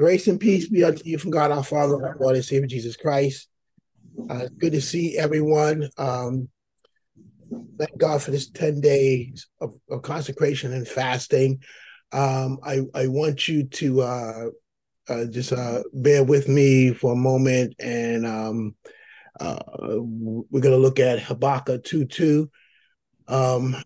Grace and peace be unto you from God our Father, our Lord and Savior Jesus Christ. Uh, good to see everyone. Um, thank God for this 10 days of, of consecration and fasting. Um, I, I want you to uh, uh, just uh, bear with me for a moment, and um, uh, we're going to look at Habakkuk 2 2. Um,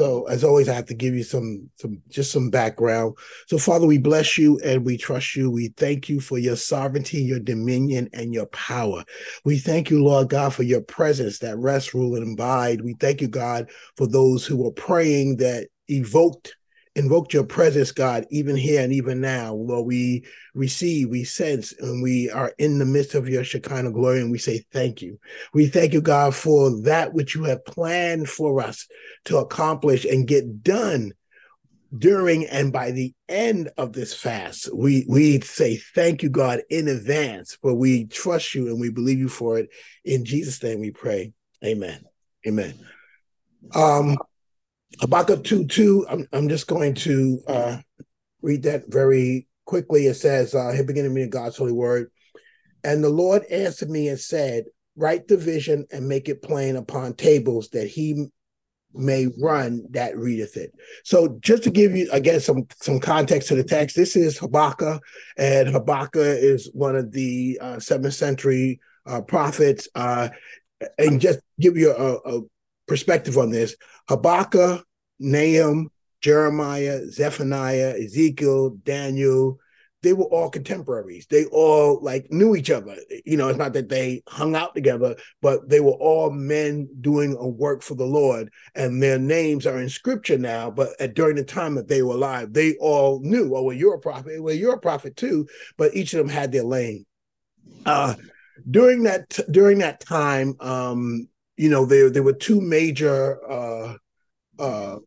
so as always, I have to give you some some just some background. So Father, we bless you and we trust you. We thank you for your sovereignty, your dominion, and your power. We thank you, Lord God, for your presence that rests, rule, and abide. We thank you, God, for those who were praying that evoked invoked your presence, God, even here and even now. Lord, we receive, we sense, and we are in the midst of your Shekinah glory, and we say thank you. We thank you, God, for that which you have planned for us to accomplish and get done during and by the end of this fast. We we say thank you, God, in advance, for we trust you and we believe you for it. In Jesus' name we pray. Amen. Amen. Um Habakkuk 2 2, I'm, I'm just going to uh, read that very quickly. It says, uh, Here beginning me in God's holy word. And the Lord answered me and said, Write the vision and make it plain upon tables that he may run that readeth it. So just to give you again some some context to the text, this is Habakkuk, and Habakkuk is one of the uh, seventh century uh, prophets. Uh, and just give you a, a perspective on this, Habakkuk Nahum, Jeremiah, Zephaniah, Ezekiel, Daniel, they were all contemporaries. They all like knew each other. You know, it's not that they hung out together, but they were all men doing a work for the Lord, and their names are in Scripture now. But at, during the time that they were alive, they all knew. Oh, well, you're a prophet. Well, you're a prophet too. But each of them had their lane. Uh, during that during that time, um, you know, there there were two major uh, uh,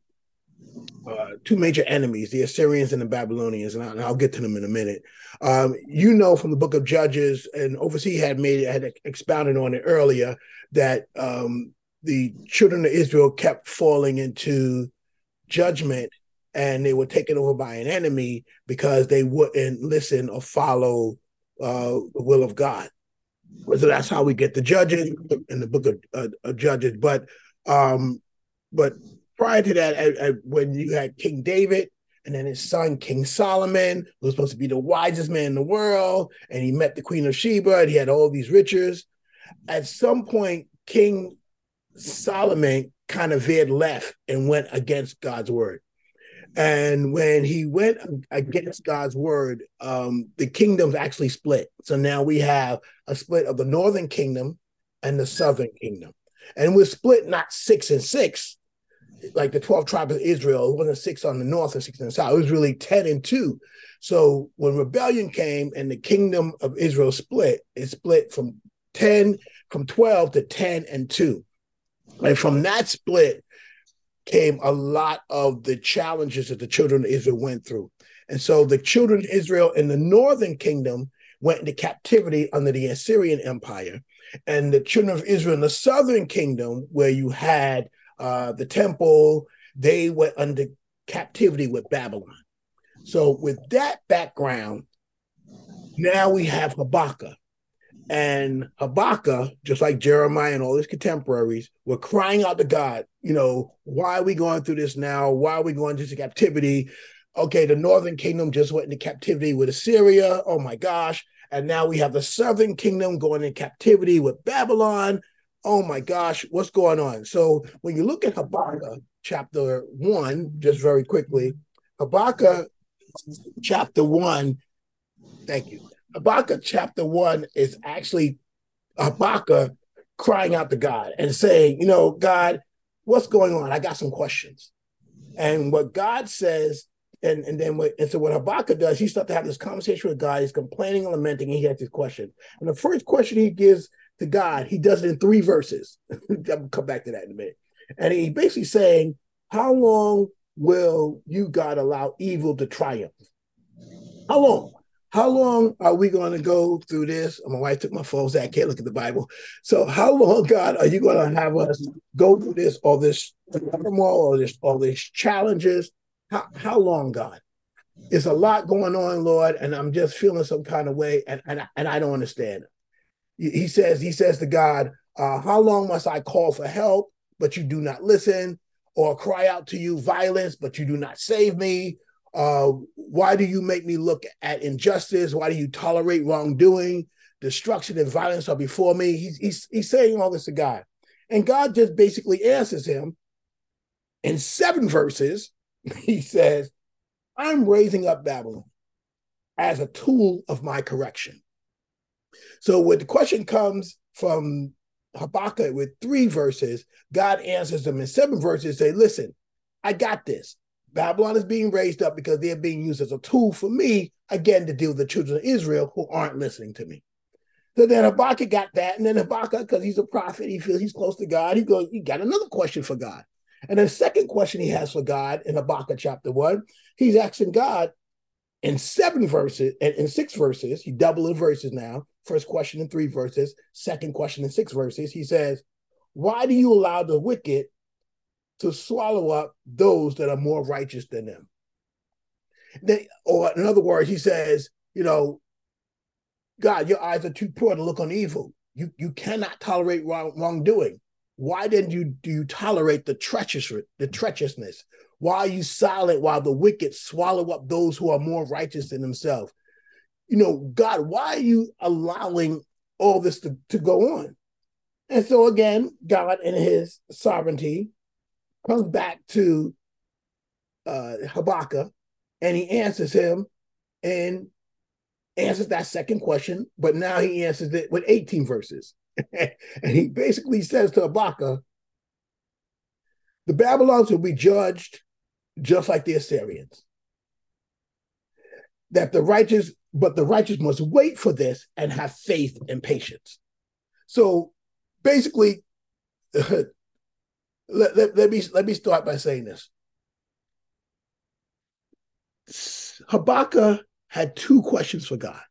uh, two major enemies, the Assyrians and the Babylonians, and, I, will get to them in a minute. Um, you know from the book of Judges, and Oversee had made it, had expounded on it earlier, that um, the children of Israel kept falling into judgment and they were taken over by an enemy because they wouldn't listen or follow uh, the will of God. So that's how we get the judges in the book of, uh, of Judges. But um, but prior to that, I, I, when you had King David and then his son King Solomon, who was supposed to be the wisest man in the world, and he met the Queen of Sheba, and he had all these riches. At some point, King Solomon kind of veered left and went against God's word. And when he went against God's word, um, the kingdoms actually split. So now we have a split of the northern kingdom and the southern kingdom. And we're split not six and six, like the 12 tribes of Israel, it wasn't six on the north and six on the south. It was really 10 and two. So when rebellion came and the kingdom of Israel split, it split from 10, from 12 to 10 and two. And from that split came a lot of the challenges that the children of Israel went through. And so the children of Israel in the northern kingdom went into captivity under the Assyrian Empire. And the children of Israel in the southern kingdom, where you had uh, the temple, they were under captivity with Babylon. So, with that background, now we have Habakkuk. And Habakkuk, just like Jeremiah and all his contemporaries, were crying out to God, you know, why are we going through this now? Why are we going into captivity? Okay, the northern kingdom just went into captivity with Assyria. Oh my gosh. And now we have the southern kingdom going in captivity with Babylon oh my gosh, what's going on? So when you look at Habakkuk chapter one, just very quickly, Habakkuk chapter one, thank you. Habakkuk chapter one is actually Habakkuk crying out to God and saying, you know, God, what's going on? I got some questions. And what God says, and, and then what, and so what Habakkuk does, he starts to have this conversation with God. He's complaining and lamenting, and he has this question. And the first question he gives to God. He does it in three verses. I'll come back to that in a minute. And he basically saying, How long will you, God, allow evil to triumph? How long? How long are we going to go through this? Oh, my wife took my phone, so I can't look at the Bible. So, how long, God, are you going to have us go through this, all this turmoil, all this, all these challenges? How, how long, God? It's a lot going on, Lord, and I'm just feeling some kind of way, and and, and I don't understand. He says, he says to God, uh, how long must I call for help, but you do not listen, or cry out to you violence, but you do not save me? Uh, why do you make me look at injustice? Why do you tolerate wrongdoing? Destruction and violence are before me. He's, he's, he's saying all this to God. And God just basically answers him in seven verses. He says, I'm raising up Babylon as a tool of my correction. So when the question comes from Habakkuk with three verses, God answers them in seven verses, say, listen, I got this. Babylon is being raised up because they're being used as a tool for me, again, to deal with the children of Israel who aren't listening to me. So then Habakkuk got that, and then Habakkuk, because he's a prophet, he feels he's close to God. He goes, he got another question for God. And the second question he has for God in Habakkuk chapter one, he's asking God in seven verses, and in six verses, he doubled in verses now. First question in three verses, second question in six verses. He says, Why do you allow the wicked to swallow up those that are more righteous than them? They, or in other words, he says, you know, God, your eyes are too poor to look on evil. You you cannot tolerate wrong, wrongdoing. Why then you do you tolerate the treacherous the treacherousness? Why are you silent while the wicked swallow up those who are more righteous than themselves? You know, God, why are you allowing all this to, to go on? And so again, God in his sovereignty comes back to uh, Habakkuk and he answers him and answers that second question, but now he answers it with 18 verses. and he basically says to Habakkuk, the Babylons will be judged just like the Assyrians. That the righteous, but the righteous must wait for this and have faith and patience. So basically, let, let, let, me let me start by saying this. Habakkuk had two questions for God.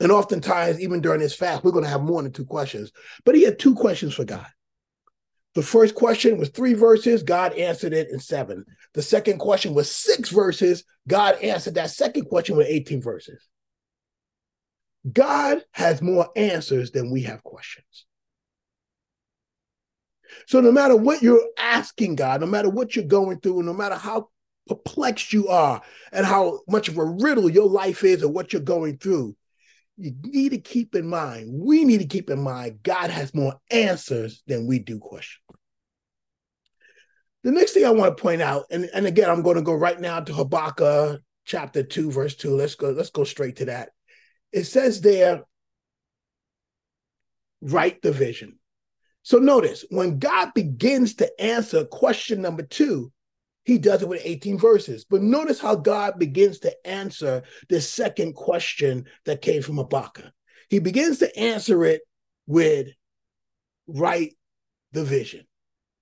And oftentimes, even during his fast, we're going to have more than two questions. But he had two questions for God. The first question was three verses, God answered it in seven. The second question was six verses, God answered that second question with 18 verses. God has more answers than we have questions. So, no matter what you're asking God, no matter what you're going through, no matter how perplexed you are and how much of a riddle your life is or what you're going through, you need to keep in mind, we need to keep in mind, God has more answers than we do questions. The next thing I want to point out, and, and again, I'm going to go right now to Habakkuk chapter 2, verse 2. Let's go, let's go straight to that. It says there, write the vision. So notice when God begins to answer question number two, he does it with 18 verses. But notice how God begins to answer the second question that came from Habakkuk. He begins to answer it with write the vision.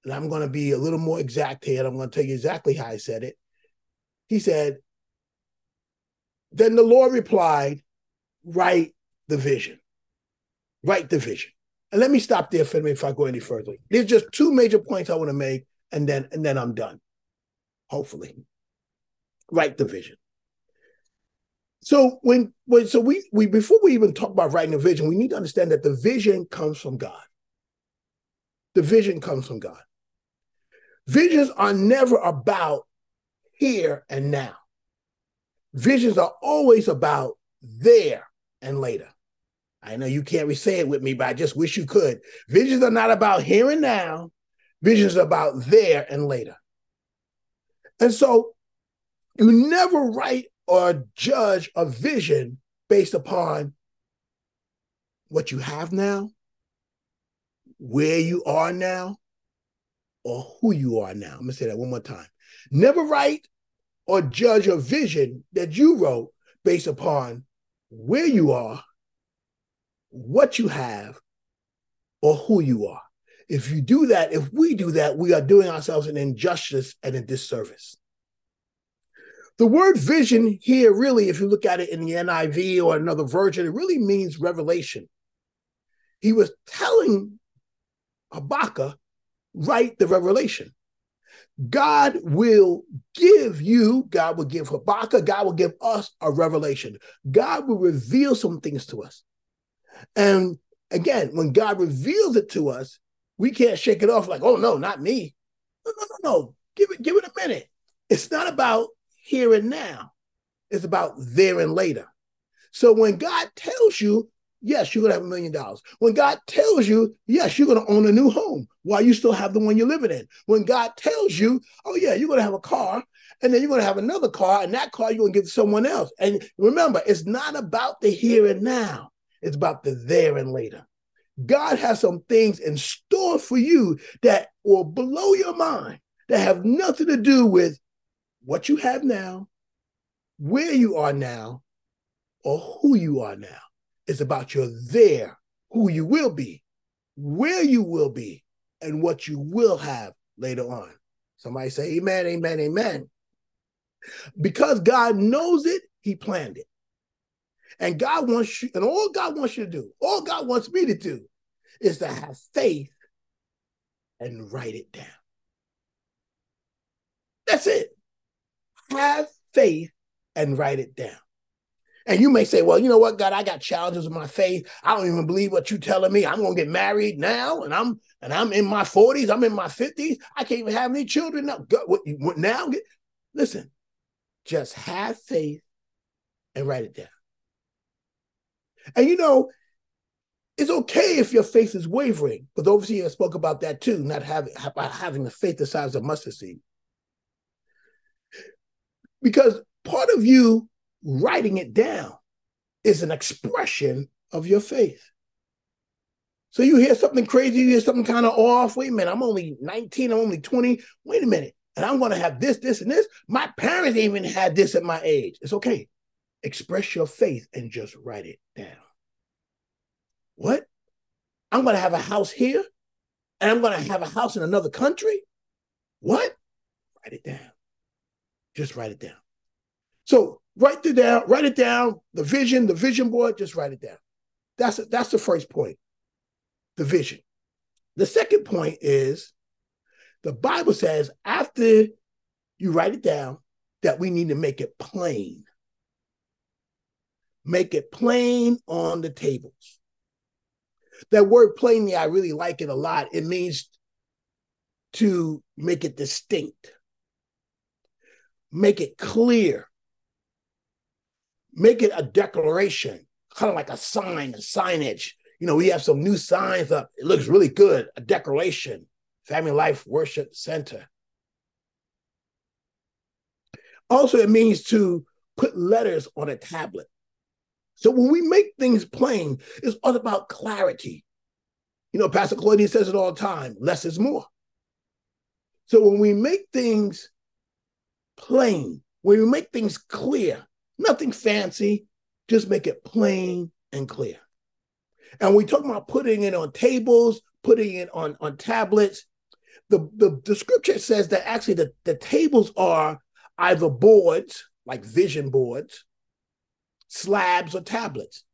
And I'm going to be a little more exact here. I'm going to tell you exactly how I said it. He said, Then the Lord replied, Write the vision. Write the vision. And let me stop there for me if I go any further. There's just two major points I want to make, and then and then I'm done hopefully. Write the vision. So when, when so we we before we even talk about writing a vision, we need to understand that the vision comes from God. The vision comes from God. Visions are never about here and now. Visions are always about there and later. I know you can't say it with me, but I just wish you could. Visions are not about here and now. Visions are about there and later. And so you never write or judge a vision based upon what you have now, where you are now, or who you are now. I'm going to say that one more time. Never write or judge a vision that you wrote based upon where you are, what you have, or who you are. If you do that, if we do that, we are doing ourselves an injustice and a disservice. The word vision here, really, if you look at it in the NIV or another version, it really means revelation. He was telling Habakkuk, write the revelation. God will give you, God will give Habakkuk, God will give us a revelation. God will reveal some things to us. And again, when God reveals it to us, we can't shake it off like, oh no, not me. No, no, no, no. Give it, give it a minute. It's not about here and now. It's about there and later. So when God tells you, yes, you're gonna have a million dollars. When God tells you, yes, you're gonna own a new home while you still have the one you're living in. When God tells you, oh yeah, you're gonna have a car, and then you're gonna have another car, and that car you're gonna give to someone else. And remember, it's not about the here and now, it's about the there and later. God has some things in store for you that will blow your mind, that have nothing to do with what you have now, where you are now, or who you are now. It's about your there, who you will be, where you will be, and what you will have later on. Somebody say, Amen, Amen, Amen. Because God knows it, He planned it. And God wants you, and all God wants you to do, all God wants me to do, is to have faith and write it down. That's it. Have faith and write it down. And you may say, well, you know what, God, I got challenges with my faith. I don't even believe what you're telling me. I'm gonna get married now, and I'm and I'm in my 40s, I'm in my 50s. I can't even have any children now. God, what, what now? Listen, just have faith and write it down. And you know, it's okay if your faith is wavering, but obviously I spoke about that too, not having having the faith the size of mustard seed. Because part of you writing it down is an expression of your faith. So you hear something crazy, you hear something kind of off. Wait a minute, I'm only 19, I'm only 20. Wait a minute, and I'm going to have this, this, and this. My parents even had this at my age. It's okay. Express your faith and just write it down. What? I'm going to have a house here and I'm going to have a house in another country? What? Write it down. Just write it down. So write it down, write it down, the vision, the vision board, just write it down. That's that's the first point. The vision. The second point is the Bible says after you write it down that we need to make it plain. Make it plain on the tables. That word plainly, I really like it a lot. It means to make it distinct, make it clear, make it a declaration, kind of like a sign, a signage. You know, we have some new signs up. It looks really good. A declaration, Family Life Worship Center. Also, it means to put letters on a tablet. So when we make things plain, it's all about clarity. You know, Pastor Claudia says it all the time less is more. So when we make things plain, when we make things clear, nothing fancy, just make it plain and clear. And we talk about putting it on tables, putting it on, on tablets. The, the, the scripture says that actually the, the tables are either boards, like vision boards, slabs or tablets.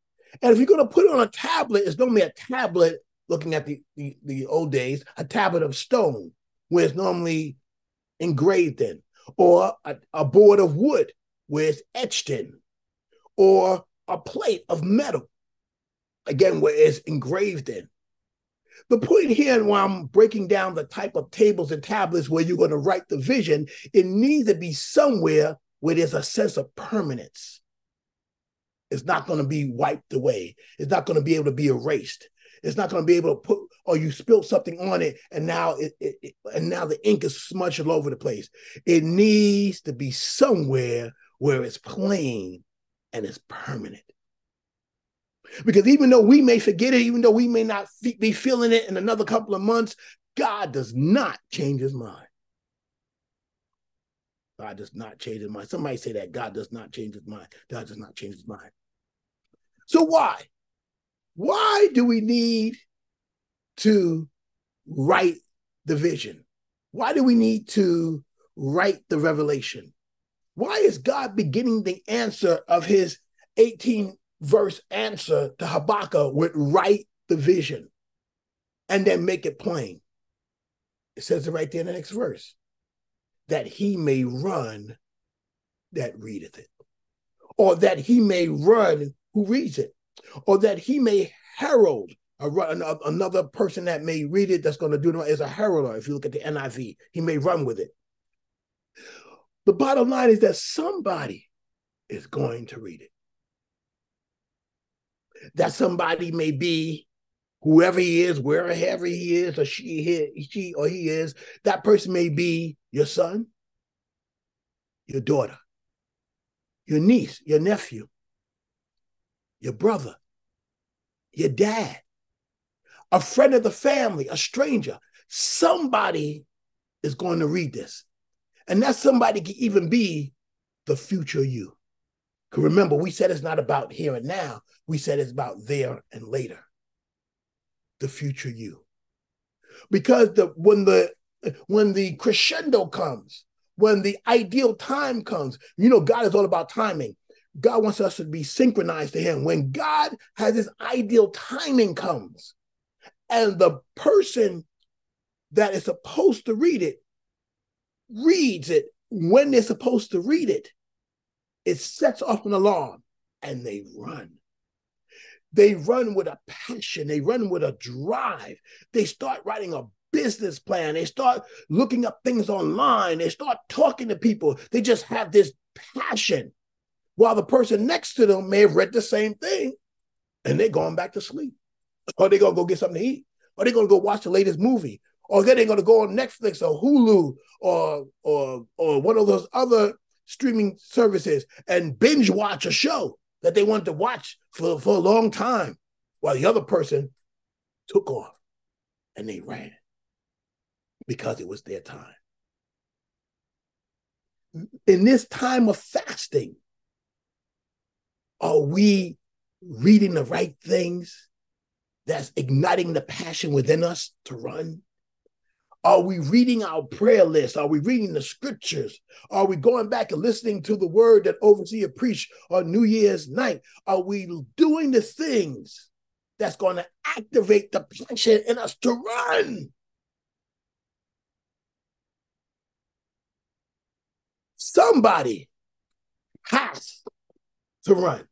And if you're going to put it on a tablet, it's normally a tablet, looking at the, the, the old days, a tablet of stone, where it's normally engraved in, or a, a board of wood, where it's etched in, or a plate of metal, again, where it's engraved in. The point here, and while I'm breaking down the type of tables and tablets where you're going to write the vision, it needs to be somewhere where there's a sense of permanence. It's not going to be wiped away. It's not going to be able to be erased. It's not going to be able to put, or you spilled something on it, and now it, it, it, and now the ink is smudged all over the place. It needs to be somewhere where it's plain and it's permanent. Because even though we may forget it, even though we may not be feeling it in another couple of months, God does not change his mind. God does not change his mind. Somebody say that God does not change his mind. God does not change his mind. So why? Why do we need to write the vision? Why do we need to write the revelation? Why is God beginning the answer of his 18 verse answer to Habakkuk with write the vision and then make it plain? It says it right there in the next verse. that he may run that readeth it, or that he may run who reads it, or that he may herald a, another person that may read it that's going to do it as a herald. If you look at the NIV, he may run with it. The bottom line is that somebody is going to read it. That somebody may be whoever he is, wherever he is, or she, he, she or he is, that person may be your son, your daughter, your niece, your nephew, your brother, your dad, a friend of the family, a stranger. Somebody is going to read this. And that somebody can even be the future you. Because remember, we said it's not about here and now, we said it's about there and later. The future you. Because the when the when the crescendo comes, when the ideal time comes, you know, God is all about timing. God wants us to be synchronized to Him. When God has His ideal timing comes, and the person that is supposed to read it reads it when they're supposed to read it, it sets off an alarm and they run. They run with a passion, they run with a drive. They start writing a business plan, they start looking up things online, they start talking to people. They just have this passion. While the person next to them may have read the same thing and they're going back to sleep, or they're gonna go get something to eat, or they're gonna go watch the latest movie, or then they're going to go on Netflix or Hulu or or or one of those other streaming services and binge watch a show that they wanted to watch for, for a long time while the other person took off and they ran because it was their time. In this time of fasting, are we reading the right things that's igniting the passion within us to run? Are we reading our prayer list? Are we reading the scriptures? Are we going back and listening to the word that overseer preached on New Year's night? Are we doing the things that's going to activate the passion in us to run? Somebody has to run.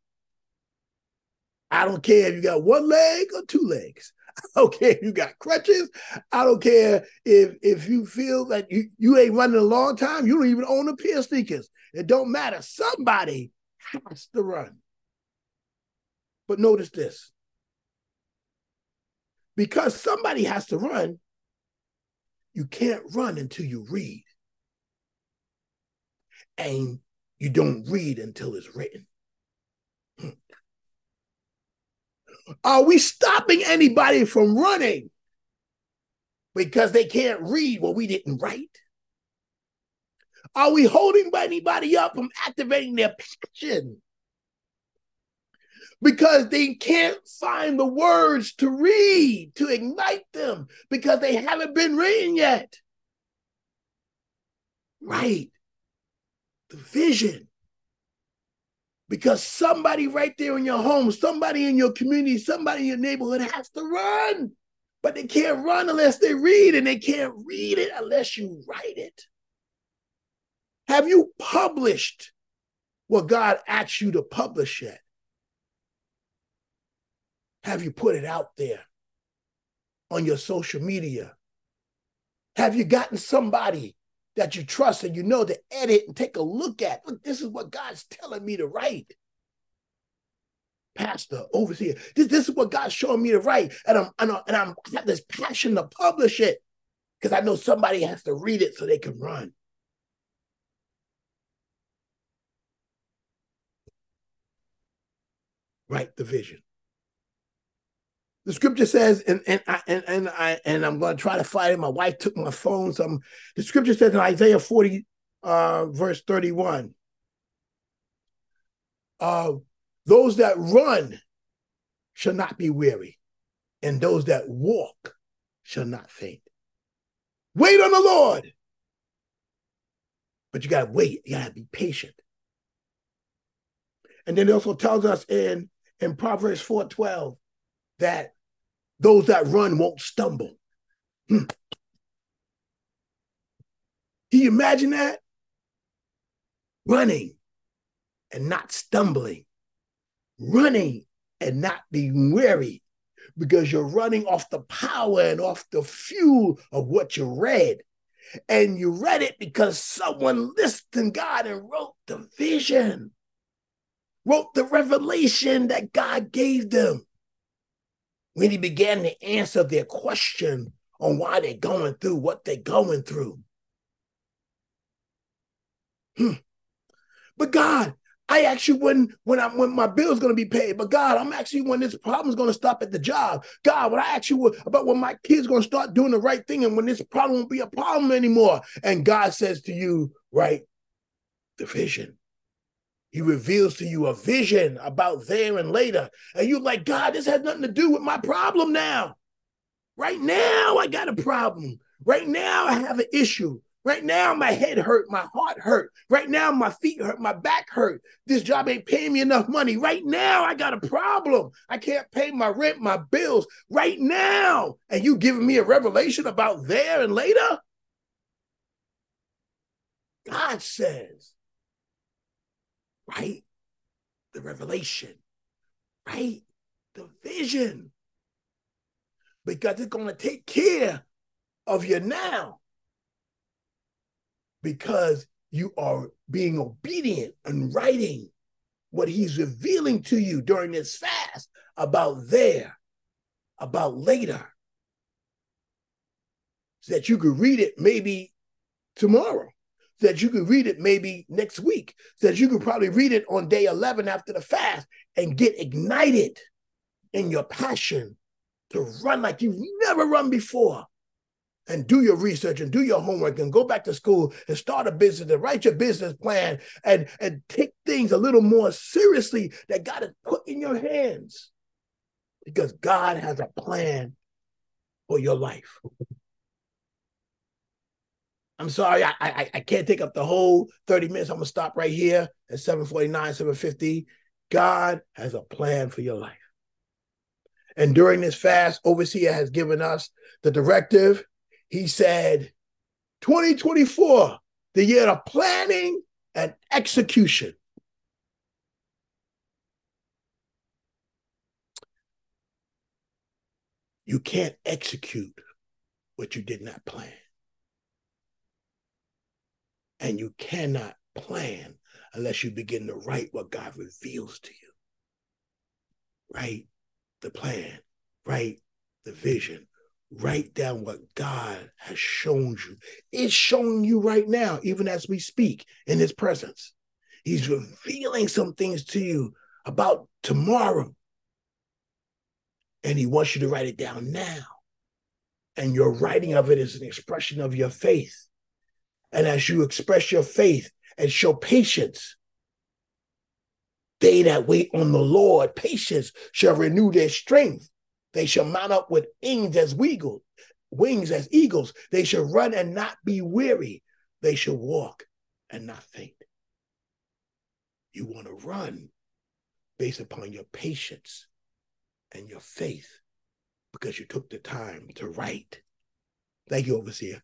I don't care if you got one leg or two legs. If you got crutches. I don't care if if you feel that you, you ain't running a long time. You don't even own a pair of sneakers. It don't matter. Somebody has to run. But notice this. Because somebody has to run, you can't run until you read. And you don't read until it's written. Are we stopping anybody from running because they can't read what we didn't write? Are we holding anybody up from activating their passion? Because they can't find the words to read, to ignite them, because they haven't been written yet. Right. The vision because somebody right there in your home, somebody in your community, somebody in your neighborhood has to run. But they can't run unless they read, and they can't read it unless you write it. Have you published what God asked you to publish yet? Have you put it out there on your social media? Have you gotten somebody that you trust and you know to edit and take a look at. Look, this is what God's telling me to write. Pastor, overseer, this, this is what God's showing me to write. And I'm, and, I'm, and I'm I have this passion to publish it because I know somebody has to read it so they can run. Write the vision. The scripture says, and and I and, and I and I'm going to try to find it. My wife took my phone. Some the scripture says in Isaiah 40, uh, verse 31. Uh, those that run shall not be weary, and those that walk shall not faint. Wait on the Lord. But you gotta wait, you gotta be patient. And then it also tells us in, in Proverbs 4:12 that those that run won't stumble. Hmm. Can you imagine that? Running and not stumbling, running and not being weary because you're running off the power and off the fuel of what you read. And you read it because someone listened to God and wrote the vision, wrote the revelation that God gave them. When he began to answer their question on why they're going through what they're going through. Hmm. But God, I actually when when I'm when my bill's gonna be paid, but God, I'm actually when this problem's gonna stop at the job. God, when I actually about when my kids gonna start doing the right thing and when this problem won't be a problem anymore. And God says to you, right, the vision. He reveals to you a vision about there and later. And you're like, God, this has nothing to do with my problem now. Right now, I got a problem. Right now, I have an issue. Right now, my head hurt, my heart hurt. Right now, my feet hurt, my back hurt. This job ain't paying me enough money. Right now, I got a problem. I can't pay my rent, my bills right now. And you giving me a revelation about there and later? God says, right? The revelation, right? The vision. Because it's going to take care of you now because you are being obedient and writing what he's revealing to you during this fast about there, about later, so that you could read it maybe tomorrow, that you could read it maybe next week, that you could probably read it on day 11 after the fast and get ignited in your passion to run like you've never run before and do your research and do your homework and go back to school and start a business and write your business plan and, and take things a little more seriously that God has put in your hands. Because God has a plan for your life. I'm sorry, I, I, I can't take up the whole 30 minutes. I'm gonna stop right here at 749, 750. God has a plan for your life. And during this fast, Overseer has given us the directive he said 2024, the year of planning and execution. You can't execute what you did not plan. And you cannot plan unless you begin to write what God reveals to you. Write the plan, write the vision, write down what God has shown you. It's showing you right now, even as we speak in his presence. He's revealing some things to you about tomorrow. And he wants you to write it down now. And your writing of it is an expression of your faith. And as you express your faith and show patience, they that wait on the Lord, patience shall renew their strength. They shall mount up with wings as eagles, wings as eagles. They shall run and not be weary. They shall walk and not faint. You want to run based upon your patience and your faith because you took the time to write. Thank you, Overseer.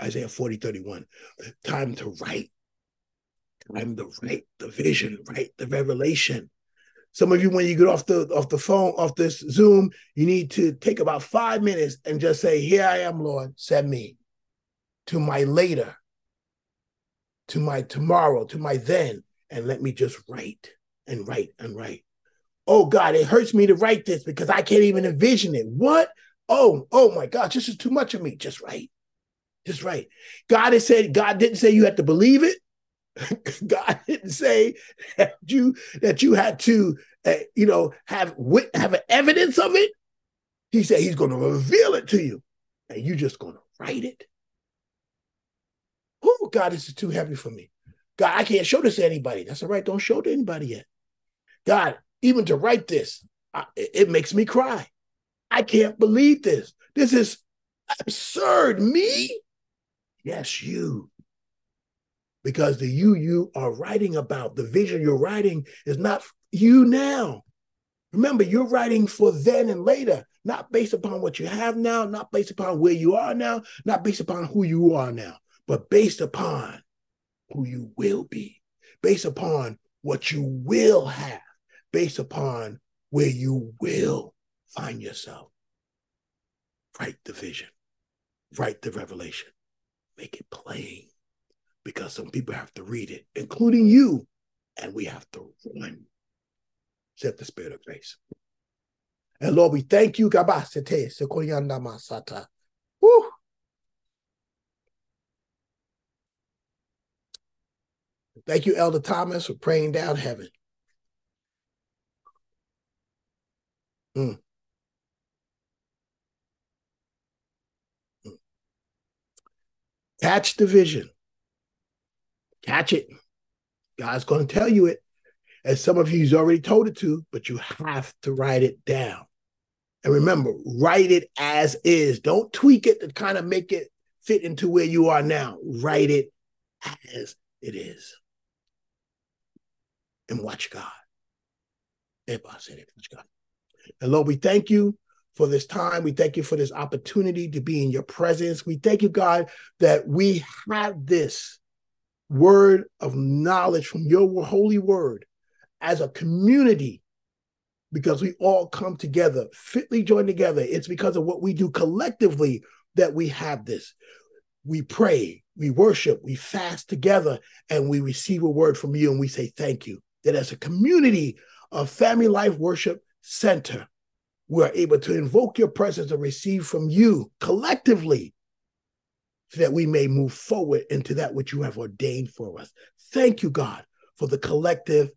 Isaiah 40, 31. Time to write. Mm. Time to write the vision, write the revelation. Some of you, when you get off the off the phone, off this Zoom, you need to take about five minutes and just say, Here I am, Lord, send me to my later, to my tomorrow, to my then, and let me just write and write and write. Oh God, it hurts me to write this because I can't even envision it. What? Oh, oh my God, this is too much of me. Just write. Just write. God has said, God didn't say you had to believe it. God didn't say that you that you had to, uh, you know, have have evidence of it. He said He's going to reveal it to you, and you're just going to write it. Oh, God, this is too heavy for me. God, I can't show this to anybody. That's all right. Don't show it to anybody yet. God, even to write this, I, it makes me cry. I can't believe this. This is absurd. Me? Yes, you because the you you are writing about, the vision you're writing is not you now. Remember, you're writing for then and later, not based upon what you have now, not based upon where you are now, not based upon who you are now, but based upon who you will be, based upon what you will have, based upon where you will find yourself. Write the vision, write the revelation, make it plain because some people have to read it, including you, and we have to run. Set the spirit of grace. And Lord, we thank you. Thank you, Elder Thomas, for praying down heaven. Mm. Catch the vision. Catch it. God's going to tell you it. As some of you's already told it to, but you have to write it down. And remember, write it as is. Don't tweak it to kind of make it fit into where you are now. Write it as it is. And watch God. Everybody said it, watch God. And Lord, we thank you for this time. We thank you for this opportunity to be in your presence. We thank you, God, that we have this word of knowledge from your holy word as a community because we all come together, fitly joined together. It's because of what we do collectively that we have this. We pray, we worship, we fast together, and we receive a word from you and we say thank you. That as a community of Family Life Worship Center, we're able to invoke your presence and receive from you collectively so that we may move forward into that which you have ordained for us. Thank you, God, for the collective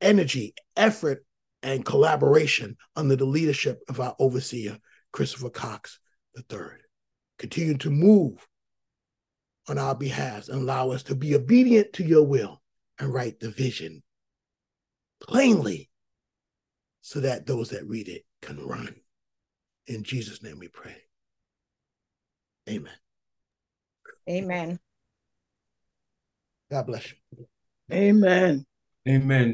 energy, effort, and collaboration under the leadership of our overseer, Christopher Cox III. Continue to move on our behalf and allow us to be obedient to your will and write the vision plainly so that those that read it can run. In Jesus' name we pray. Amen. Amen. God bless you. Amen. Amen.